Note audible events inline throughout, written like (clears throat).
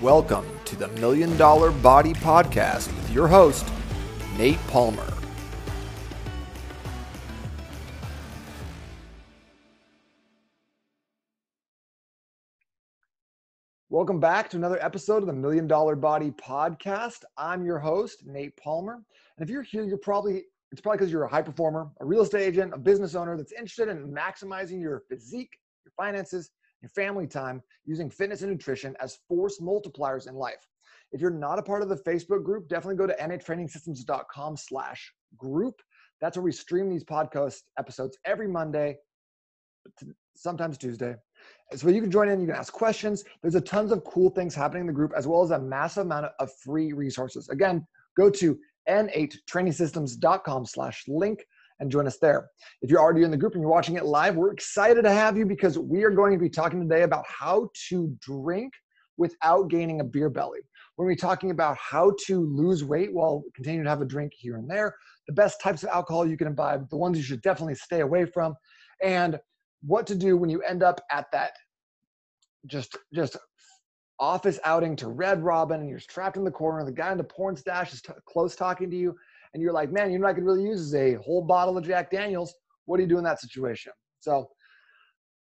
Welcome to the Million Dollar Body Podcast with your host, Nate Palmer. Welcome back to another episode of the Million Dollar Body Podcast. I'm your host, Nate Palmer. And if you're here, you're probably it's probably because you're a high performer, a real estate agent, a business owner that's interested in maximizing your physique, your finances, your family time using fitness and nutrition as force multipliers in life. If you're not a part of the Facebook group, definitely go to n8trainingsystems.com slash group. That's where we stream these podcast episodes every Monday, sometimes Tuesday. So you can join in, you can ask questions. There's a tons of cool things happening in the group, as well as a massive amount of free resources. Again, go to n8trainingsystems.com slash link and join us there. If you're already in the group and you're watching it live, we're excited to have you because we are going to be talking today about how to drink without gaining a beer belly. We're going to be talking about how to lose weight while continuing to have a drink here and there, the best types of alcohol you can imbibe, the ones you should definitely stay away from, and what to do when you end up at that just just office outing to Red Robin and you're trapped in the corner. The guy in the porn stash is t- close talking to you, and you're like, man, you know I could really use a whole bottle of Jack Daniels. What do you do in that situation? So,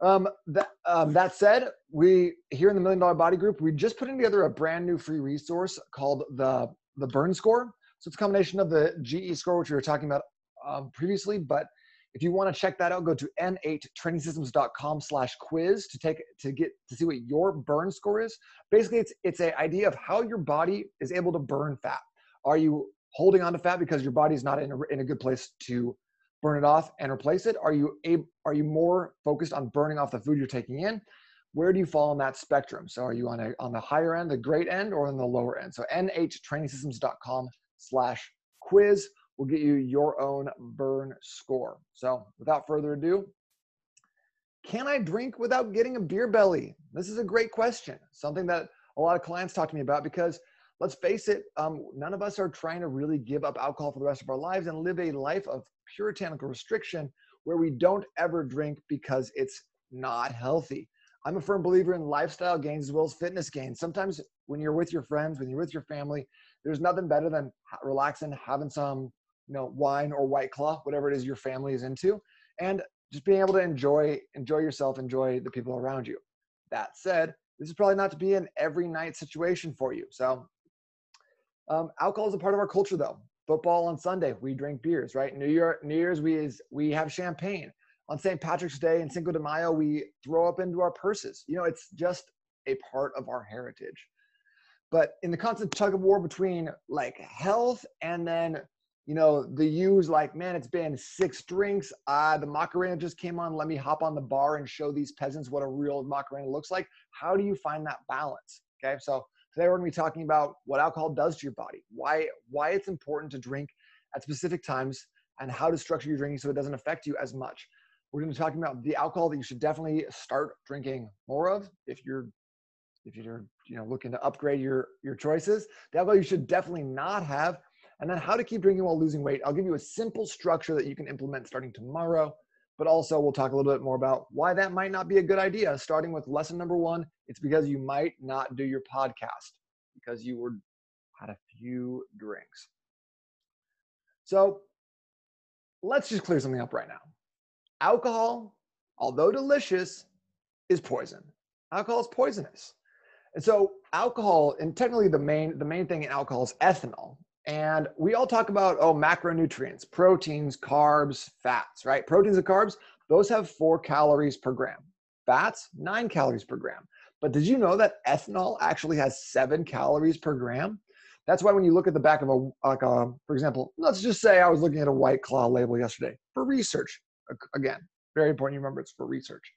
um, that um, that said, we here in the Million Dollar Body Group, we just putting together a brand new free resource called the the Burn Score. So it's a combination of the GE score, which we were talking about um, previously, but if you want to check that out, go to n8trainingsystems.com slash quiz to take to get to see what your burn score is. Basically, it's it's an idea of how your body is able to burn fat. Are you holding on to fat because your body's not in a, in a good place to burn it off and replace it? Are you able, are you more focused on burning off the food you're taking in? Where do you fall on that spectrum? So are you on a on the higher end, the great end, or on the lower end? So n8trainingsystems.com slash quiz will get you your own burn score. So, without further ado, can I drink without getting a beer belly? This is a great question. Something that a lot of clients talk to me about because let's face it, um, none of us are trying to really give up alcohol for the rest of our lives and live a life of puritanical restriction where we don't ever drink because it's not healthy. I'm a firm believer in lifestyle gains as well as fitness gains. Sometimes when you're with your friends, when you're with your family, there's nothing better than relaxing, having some you know wine or white claw whatever it is your family is into and just being able to enjoy enjoy yourself enjoy the people around you that said this is probably not to be an every night situation for you so um, alcohol is a part of our culture though football on sunday we drink beers right new year new year's we is we have champagne on st patrick's day and cinco de mayo we throw up into our purses you know it's just a part of our heritage but in the constant tug of war between like health and then you know, the use like, man, it's been six drinks. Uh, the Macarena just came on. Let me hop on the bar and show these peasants what a real Macarena looks like. How do you find that balance? Okay, so today we're gonna be talking about what alcohol does to your body, why why it's important to drink at specific times, and how to structure your drinking so it doesn't affect you as much. We're gonna be talking about the alcohol that you should definitely start drinking more of if you're if you're you know looking to upgrade your your choices. The alcohol you should definitely not have and then how to keep drinking while losing weight. I'll give you a simple structure that you can implement starting tomorrow, but also we'll talk a little bit more about why that might not be a good idea. Starting with lesson number one, it's because you might not do your podcast because you were had a few drinks. So let's just clear something up right now. Alcohol, although delicious, is poison. Alcohol is poisonous. And so alcohol, and technically the main the main thing in alcohol is ethanol. And we all talk about, oh, macronutrients, proteins, carbs, fats, right? Proteins and carbs, those have four calories per gram. Fats, nine calories per gram. But did you know that ethanol actually has seven calories per gram? That's why when you look at the back of a, like a, for example, let's just say I was looking at a White Claw label yesterday for research. Again, very important you remember it's for research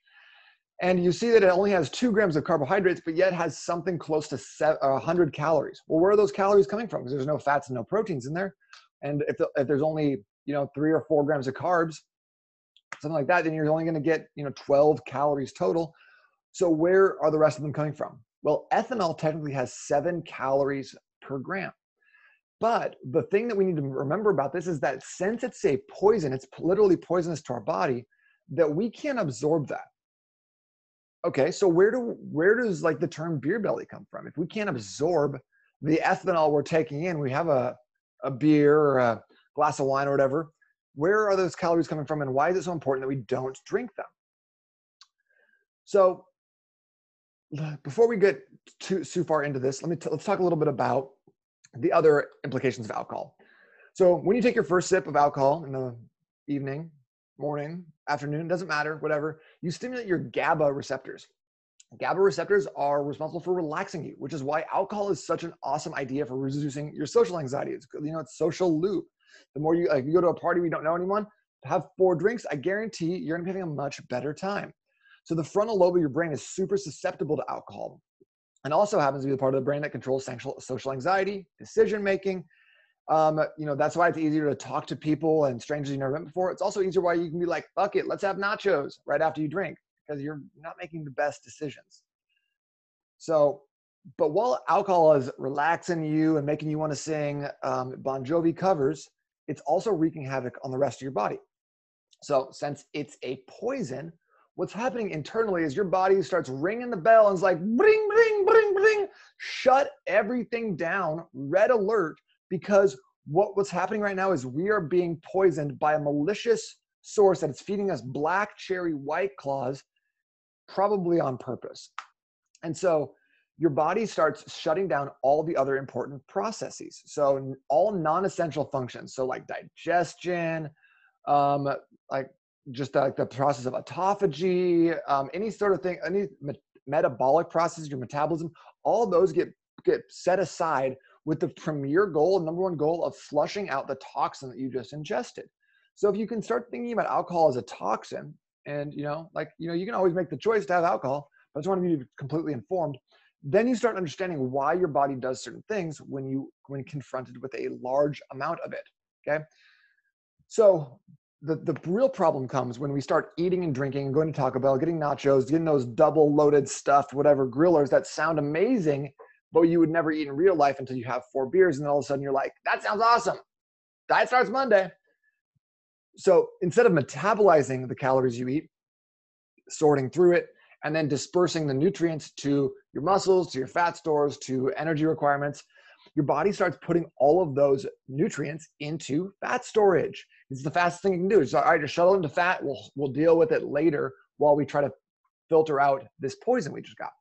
and you see that it only has two grams of carbohydrates, but yet has something close to 100 uh, calories. Well, where are those calories coming from? Because there's no fats and no proteins in there. And if, the, if there's only you know three or four grams of carbs, something like that, then you're only going to get you know 12 calories total. So where are the rest of them coming from? Well, ethanol technically has seven calories per gram. But the thing that we need to remember about this is that since it's a poison, it's literally poisonous to our body, that we can't absorb that okay, so where do where does like the term beer belly come from? If we can't absorb the ethanol we're taking in, we have a a beer or a glass of wine or whatever. Where are those calories coming from, and why is it so important that we don't drink them? So, before we get too too far into this, let me t- let's talk a little bit about the other implications of alcohol. So, when you take your first sip of alcohol in the evening, morning, afternoon, doesn't matter, whatever, you stimulate your GABA receptors. GABA receptors are responsible for relaxing you, which is why alcohol is such an awesome idea for reducing your social anxiety. It's you know it's social loop. The more you like, you go to a party we don't know anyone, have four drinks, I guarantee you're gonna be having a much better time. So the frontal lobe of your brain is super susceptible to alcohol, and also happens to be the part of the brain that controls social anxiety, decision making. Um, you know that's why it's easier to talk to people and strangers you never met before. It's also easier why you can be like, "Fuck it, let's have nachos" right after you drink because you're not making the best decisions. So, but while alcohol is relaxing you and making you want to sing um, Bon Jovi covers, it's also wreaking havoc on the rest of your body. So, since it's a poison, what's happening internally is your body starts ringing the bell and it's like, bring, bring, bring, bring, shut everything down, red alert, because what, what's happening right now is we are being poisoned by a malicious source that is feeding us black cherry white claws probably on purpose. And so your body starts shutting down all the other important processes. So all non-essential functions. So like digestion, um, like just like the process of autophagy, um, any sort of thing, any me- metabolic process, your metabolism, all those get get set aside with the premier goal, number one goal of flushing out the toxin that you just ingested. So if you can start thinking about alcohol as a toxin, and you know like you know you can always make the choice to have alcohol but i just want to be completely informed then you start understanding why your body does certain things when you when confronted with a large amount of it okay so the, the real problem comes when we start eating and drinking and going to taco bell getting nachos getting those double loaded stuffed whatever grillers that sound amazing but you would never eat in real life until you have four beers and then all of a sudden you're like that sounds awesome diet starts monday so instead of metabolizing the calories you eat, sorting through it, and then dispersing the nutrients to your muscles, to your fat stores, to energy requirements, your body starts putting all of those nutrients into fat storage. It's the fastest thing you can do. It's all right, just shuttle into fat. We'll, we'll deal with it later while we try to filter out this poison we just got.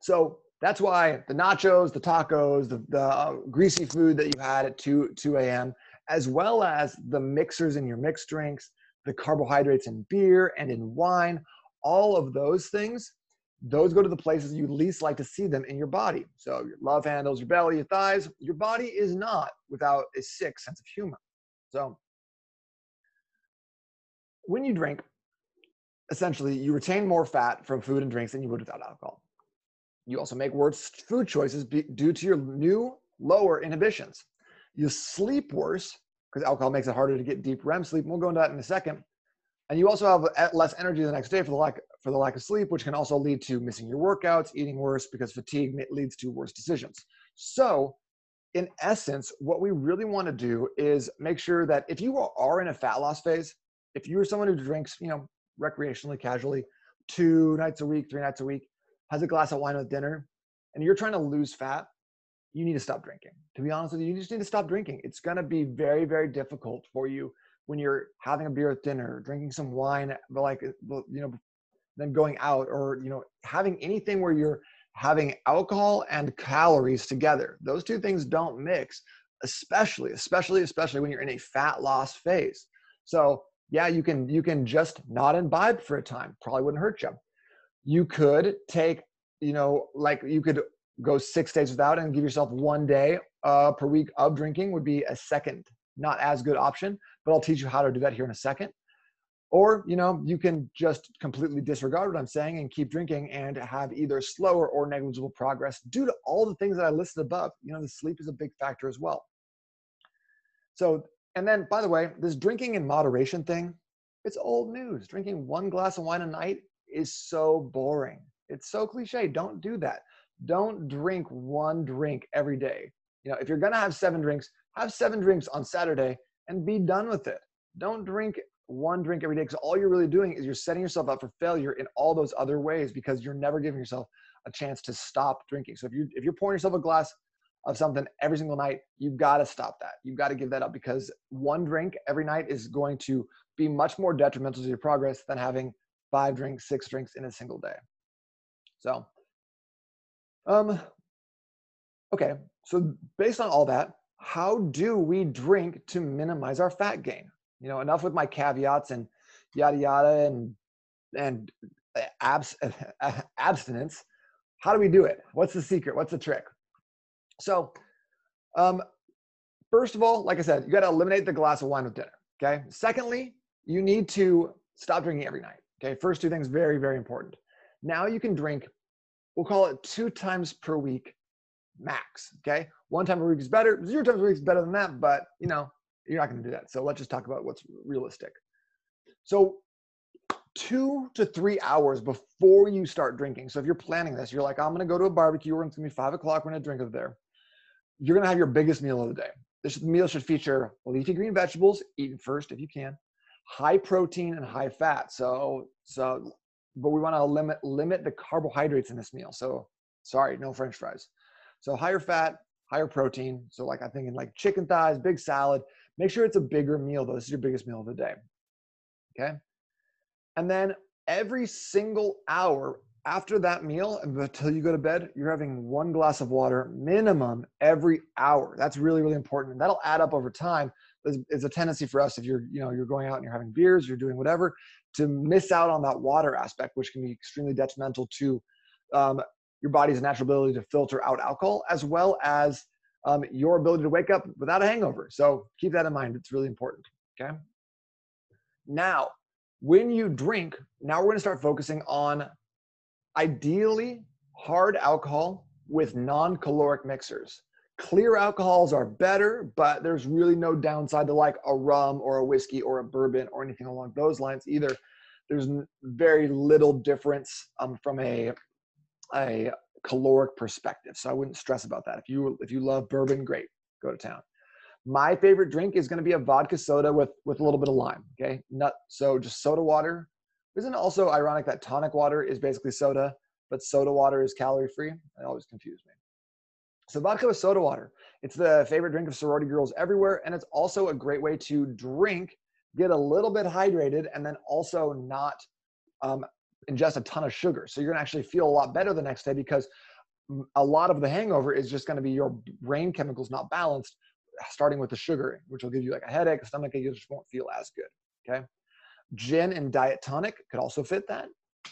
So that's why the nachos, the tacos, the, the uh, greasy food that you had at 2, 2 a.m., as well as the mixers in your mixed drinks, the carbohydrates in beer and in wine, all of those things, those go to the places you least like to see them in your body. So your love handles, your belly, your thighs, your body is not without a sick sense of humor. So when you drink, essentially you retain more fat from food and drinks than you would without alcohol. You also make worse food choices due to your new lower inhibitions. You sleep worse because alcohol makes it harder to get deep REM sleep. And we'll go into that in a second. And you also have less energy the next day for the lack for the lack of sleep, which can also lead to missing your workouts, eating worse because fatigue leads to worse decisions. So, in essence, what we really want to do is make sure that if you are in a fat loss phase, if you're someone who drinks, you know, recreationally, casually, two nights a week, three nights a week, has a glass of wine with dinner, and you're trying to lose fat, you need to stop drinking. To be honest with you, you just need to stop drinking. It's going to be very, very difficult for you when you're having a beer at dinner, drinking some wine, like, uh, you know, then going out or, you know, having anything where you're having alcohol and calories together. Those two things don't mix, especially, especially, especially when you're in a fat loss phase. So yeah, you can, you can just not imbibe for a time. Probably wouldn't hurt you. You could take, you know, like you could go six days without and give yourself one day uh, per week of drinking would be a second, not as good option. But I'll teach you how to do that here in a second. Or, you know, you can just completely disregard what I'm saying and keep drinking and have either slower or negligible progress due to all the things that I listed above. You know, the sleep is a big factor as well. So, and then by the way, this drinking in moderation thing, it's old news. Drinking one glass of wine a night is so boring. It's so cliche. Don't do that don't drink one drink every day. You know, if you're going to have seven drinks, have seven drinks on Saturday and be done with it. Don't drink one drink every day because all you're really doing is you're setting yourself up for failure in all those other ways because you're never giving yourself a chance to stop drinking. So if you if you're pouring yourself a glass of something every single night, you've got to stop that. You've got to give that up because one drink every night is going to be much more detrimental to your progress than having five drinks, six drinks in a single day. So, um, okay. So based on all that, how do we drink to minimize our fat gain? You know, enough with my caveats and yada yada and and uh, abs (laughs) abstinence. How do we do it? What's the secret? What's the trick? So, um, first of all, like I said, you got to eliminate the glass of wine with dinner. Okay. Secondly, you need to stop drinking every night. Okay. First two things, very, very important. Now you can drink, we'll call it two times per week max. Okay. One time a week is better. Zero times a week is better than that, but you know, you're not to do that. So let's just talk about what's realistic. So two to three hours before you start drinking. So if you're planning this, you're like, I'm to go to a barbecue or it's to be five o'clock. We're to drink over there. You're to have your biggest meal of the day. This meal should feature leafy green vegetables, eaten first if you can, high protein and high fat. So, so, but we want to limit limit the carbohydrates in this meal. So, sorry, no French fries. So higher fat, higher protein. So like I'm thinking like chicken thighs, big salad. Make sure it's a bigger meal though. This is your biggest meal of the day. Okay. And then every single hour after that meal until you go to bed, you're having one glass of water minimum every hour. That's really, really important. And that'll add up over time. It's a tendency for us if you're, you know, you're going out and you're having beers, you're doing whatever, to miss out on that water aspect, which can be extremely detrimental to um, your body's natural ability to filter out alcohol, as well as um, your ability to wake up without a hangover. So keep that in mind. It's really important. Okay. Now, when you drink, now we're going to start focusing on ideally hard alcohol with non caloric mixers. Clear alcohols are better, but there's really no downside to like a rum or a whiskey or a bourbon or anything along those lines either. There's very little difference um, from a, a caloric perspective. So I wouldn't stress about that. If you if you love bourbon, great, go to town. My favorite drink is going to be a vodka soda with with a little bit of lime. Okay, not so just soda water. Isn't it also ironic that tonic water is basically soda, but soda water is calorie free? It always confused me. So vodka with soda water. It's the favorite drink of sorority girls everywhere, and it's also a great way to drink, get a little bit hydrated, and then also not um, ingest a ton of sugar. So you're gonna actually feel a lot better the next day because a lot of the hangover is just gonna be your brain chemicals not balanced starting with the sugar, which will give you like a headache, a stomach ache, you just won't feel as good. Okay. Gin and diet tonic could also fit that.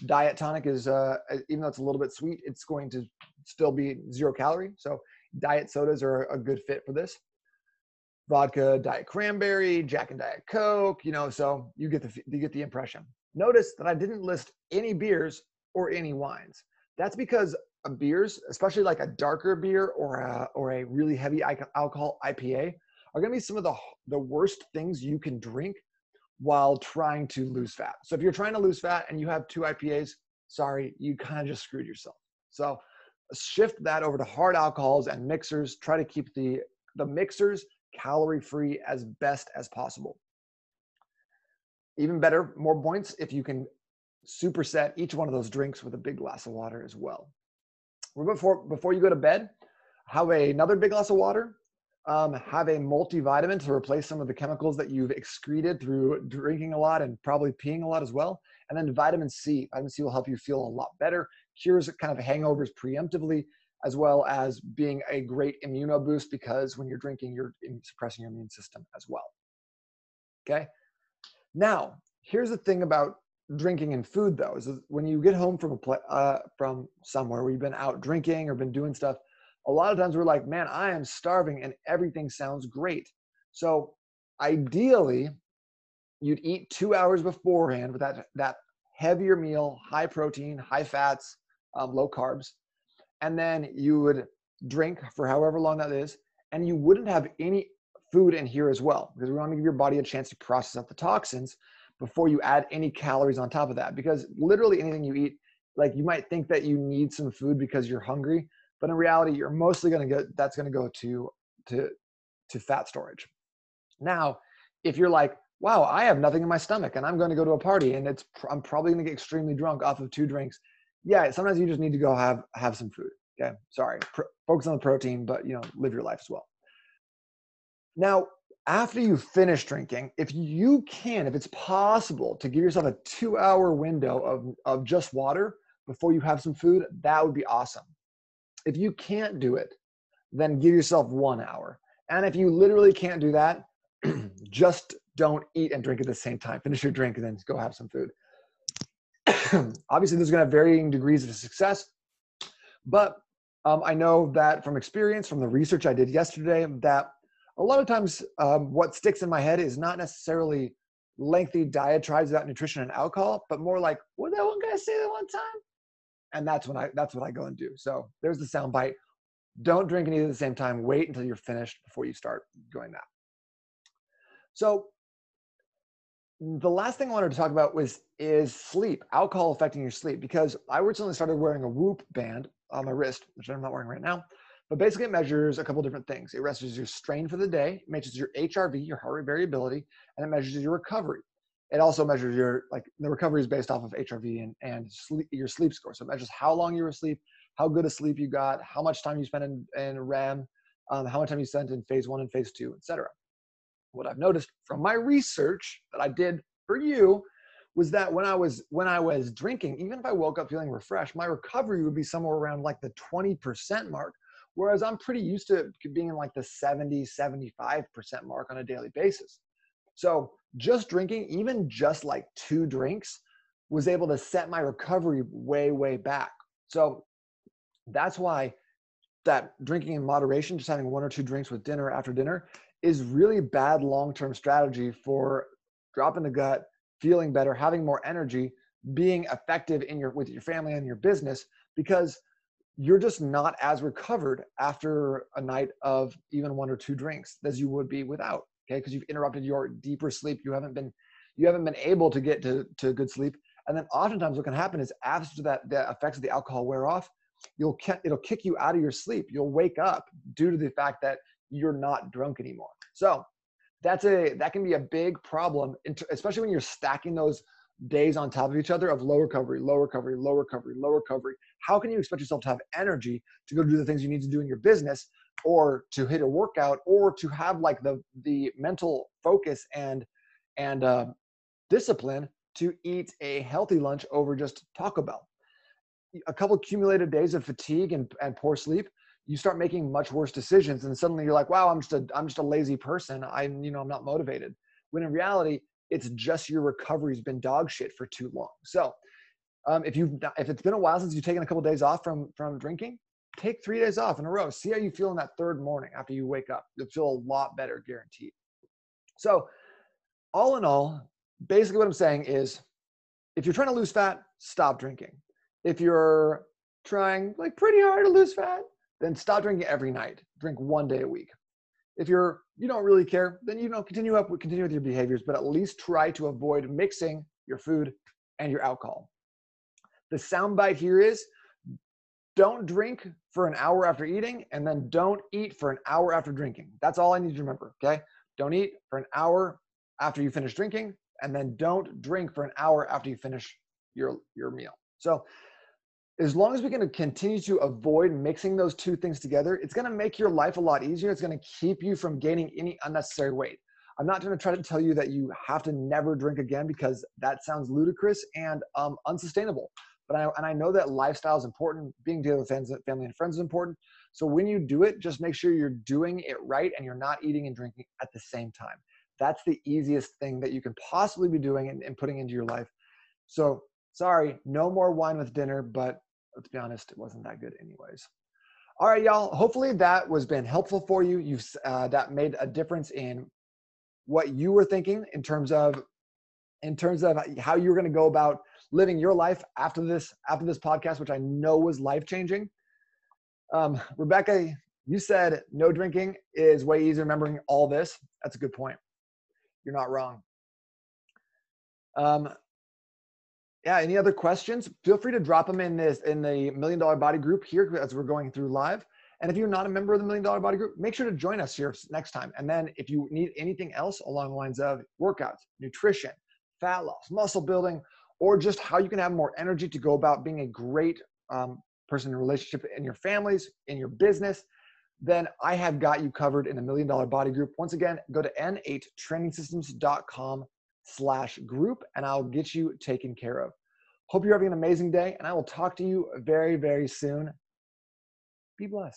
Diet tonic is, uh, even though it's a little bit sweet, it's going to still be zero calorie. So diet sodas are a good fit for this. Vodka, diet cranberry, Jack and Diet Coke, you know, so you get the, you get the impression. Notice that I didn't list any beers or any wines. That's because beers, especially like a darker beer or a, or a really heavy alcohol IPA, are going to be some of the, the worst things you can drink while trying to lose fat. So if you're trying to lose fat and you have two IPAs, sorry, you kind of just screwed yourself. So shift that over to hard alcohols and mixers. Try to keep the, the mixers calorie free as best as possible. Even better, more points if you can superset each one of those drinks with a big glass of water as well before before you go to bed, have another big glass of water. Um, have a multivitamin to replace some of the chemicals that you've excreted through drinking a lot and probably peeing a lot as well. And then vitamin C. Vitamin C will help you feel a lot better, cures kind of hangovers preemptively, as well as being a great immuno boost because when you're drinking, you're suppressing your immune system as well. Okay. Now, here's the thing about drinking and food though is when you get home from a pla- uh, from somewhere where you've been out drinking or been doing stuff a lot of times we're like man i am starving and everything sounds great. So ideally you'd eat two hours beforehand with that that heavier meal high protein high fats um, low carbs and then you would drink for however long that is and you wouldn't have any food in here as well because we want to give your body a chance to process out the toxins before you add any calories on top of that because literally anything you eat like you might think that you need some food because you're hungry but in reality you're mostly going to get that's going to go to to to fat storage now if you're like wow, I have nothing in my stomach and I'm going to go to a party and it's I'm probably going to get extremely drunk off of two drinks. Yeah, sometimes you just need to go have have some food. Okay, sorry, Pro- focus on the protein, but you know, live your life as well. Now, after you finish drinking, if you can, if it's possible to give yourself a two-hour window of of just water before you have some food, that would be awesome. If you can't do it, then give yourself one hour. And if you literally can't do that, (clears throat) just don't eat and drink at the same time. Finish your drink and then go have some food. (clears throat) Obviously, there's going to have varying degrees of success, but um, I know that from experience, from the research I did yesterday, that a lot of times um, what sticks in my head is not necessarily lengthy diatribes about nutrition and alcohol, but more like, what did that one guy say that one time? And that's when I that's what I go and do. So there's the sound bite. Don't drink eat at the same time. Wait until you're finished before you start doing that. So the last thing I wanted to talk about was is sleep, alcohol affecting your sleep. Because I recently started wearing a Whoop band on my wrist, which I'm not wearing right now. But basically, it measures a couple different things. It measures your strain for the day, it measures your HRV, your heart rate variability, and it measures your recovery. It also measures your like the recovery is based off of HRV and and sleep, your sleep score. So it measures how long you were asleep, how good a sleep you got, how much time you spent in, in REM, um, how much time you spent in phase one and phase two, etc. What I've noticed from my research that I did for you was that when I was when I was drinking, even if I woke up feeling refreshed, my recovery would be somewhere around like the 20% mark. Whereas I'm pretty used to being in like the 70, 75% mark on a daily basis. So just drinking, even just like two drinks, was able to set my recovery way, way back. So that's why that drinking in moderation, just having one or two drinks with dinner after dinner, is really bad long-term strategy for dropping the gut, feeling better, having more energy, being effective in your with your family and your business because you're just not as recovered after a night of even one or two drinks as you would be without okay? Because you've interrupted your deeper sleep. You haven't been you haven't been able to get to, to good sleep. And then oftentimes what can happen is after that the effects of the alcohol wear off you'll it'll kick you out of your sleep. You'll wake up due to the fact that you're not drunk anymore. So that's a that can be a big problem especially when you're stacking those days on top of each other of low recovery low recovery low recovery low recovery. How can you expect yourself to have energy to go do the things you need to do in your business or to hit a workout or to have like the the mental focus and and uh, discipline to eat a healthy lunch over just taco bell. A couple accumulated days of fatigue and, and poor sleep you start making much worse decisions and suddenly you're like wow i'm just a i'm just a lazy person. I'm you know i'm not motivated. When in reality it's just your recovery's been dog shit for too long. So um, if you've if it's been a while since you've taken a couple days off from from drinking take three days off in a row see how you feel in that third morning after you wake up you'll feel a lot better guaranteed so all in all basically what i'm saying is if you're trying to lose fat stop drinking if you're trying like pretty hard to lose fat then stop drinking every night. Drink one day a week. If you're you don't really care, then you know continue up with continue with your behaviors, but at least try to avoid mixing your food and your alcohol. The soundbite here is don't drink for an hour after eating and then don't eat for an hour after drinking. That's all I need to remember, okay? Don't eat for an hour after you finish drinking and then don't drink for an hour after you finish your your meal. So as long as we can continue to avoid mixing those two things together, it's going to make your life a lot easier. It's going to keep you from gaining any unnecessary weight. I'm not going to try to tell you that you have to never drink again because that sounds ludicrous and um, unsustainable. But I, and I know that lifestyle is important. Being together with family and friends is important. So when you do it, just make sure you're doing it right and you're not eating and drinking at the same time. That's the easiest thing that you can possibly be doing and, and putting into your life. So sorry, no more wine with dinner, but let's be honest, it wasn't that good anyways. All right, y'all. Hopefully that was been helpful for you. You've uh, that made a difference in what you were thinking in terms of in terms of how you were going to go about living your life after this after this podcast, which I know was life changing. Um, Rebecca, you said no drinking is way easier remembering all this. That's a good point. You're not wrong. Um, yeah any other questions feel free to drop them in this in the million dollar body group here as we're going through live And if you're not a member of the Million Dollar Body Group, make sure to join us here next time. And then if you need anything else along the lines of workouts, nutrition, fat loss, muscle building, or just how you can have more energy to go about being a great um, person in relationship in your families, in your business, then I have got you covered in a million dollar body group. Once again, go to n8trainingsystems.com slash group and I'll get you taken care of. Hope you're having an amazing day and I will talk to you very, very soon. Be blessed.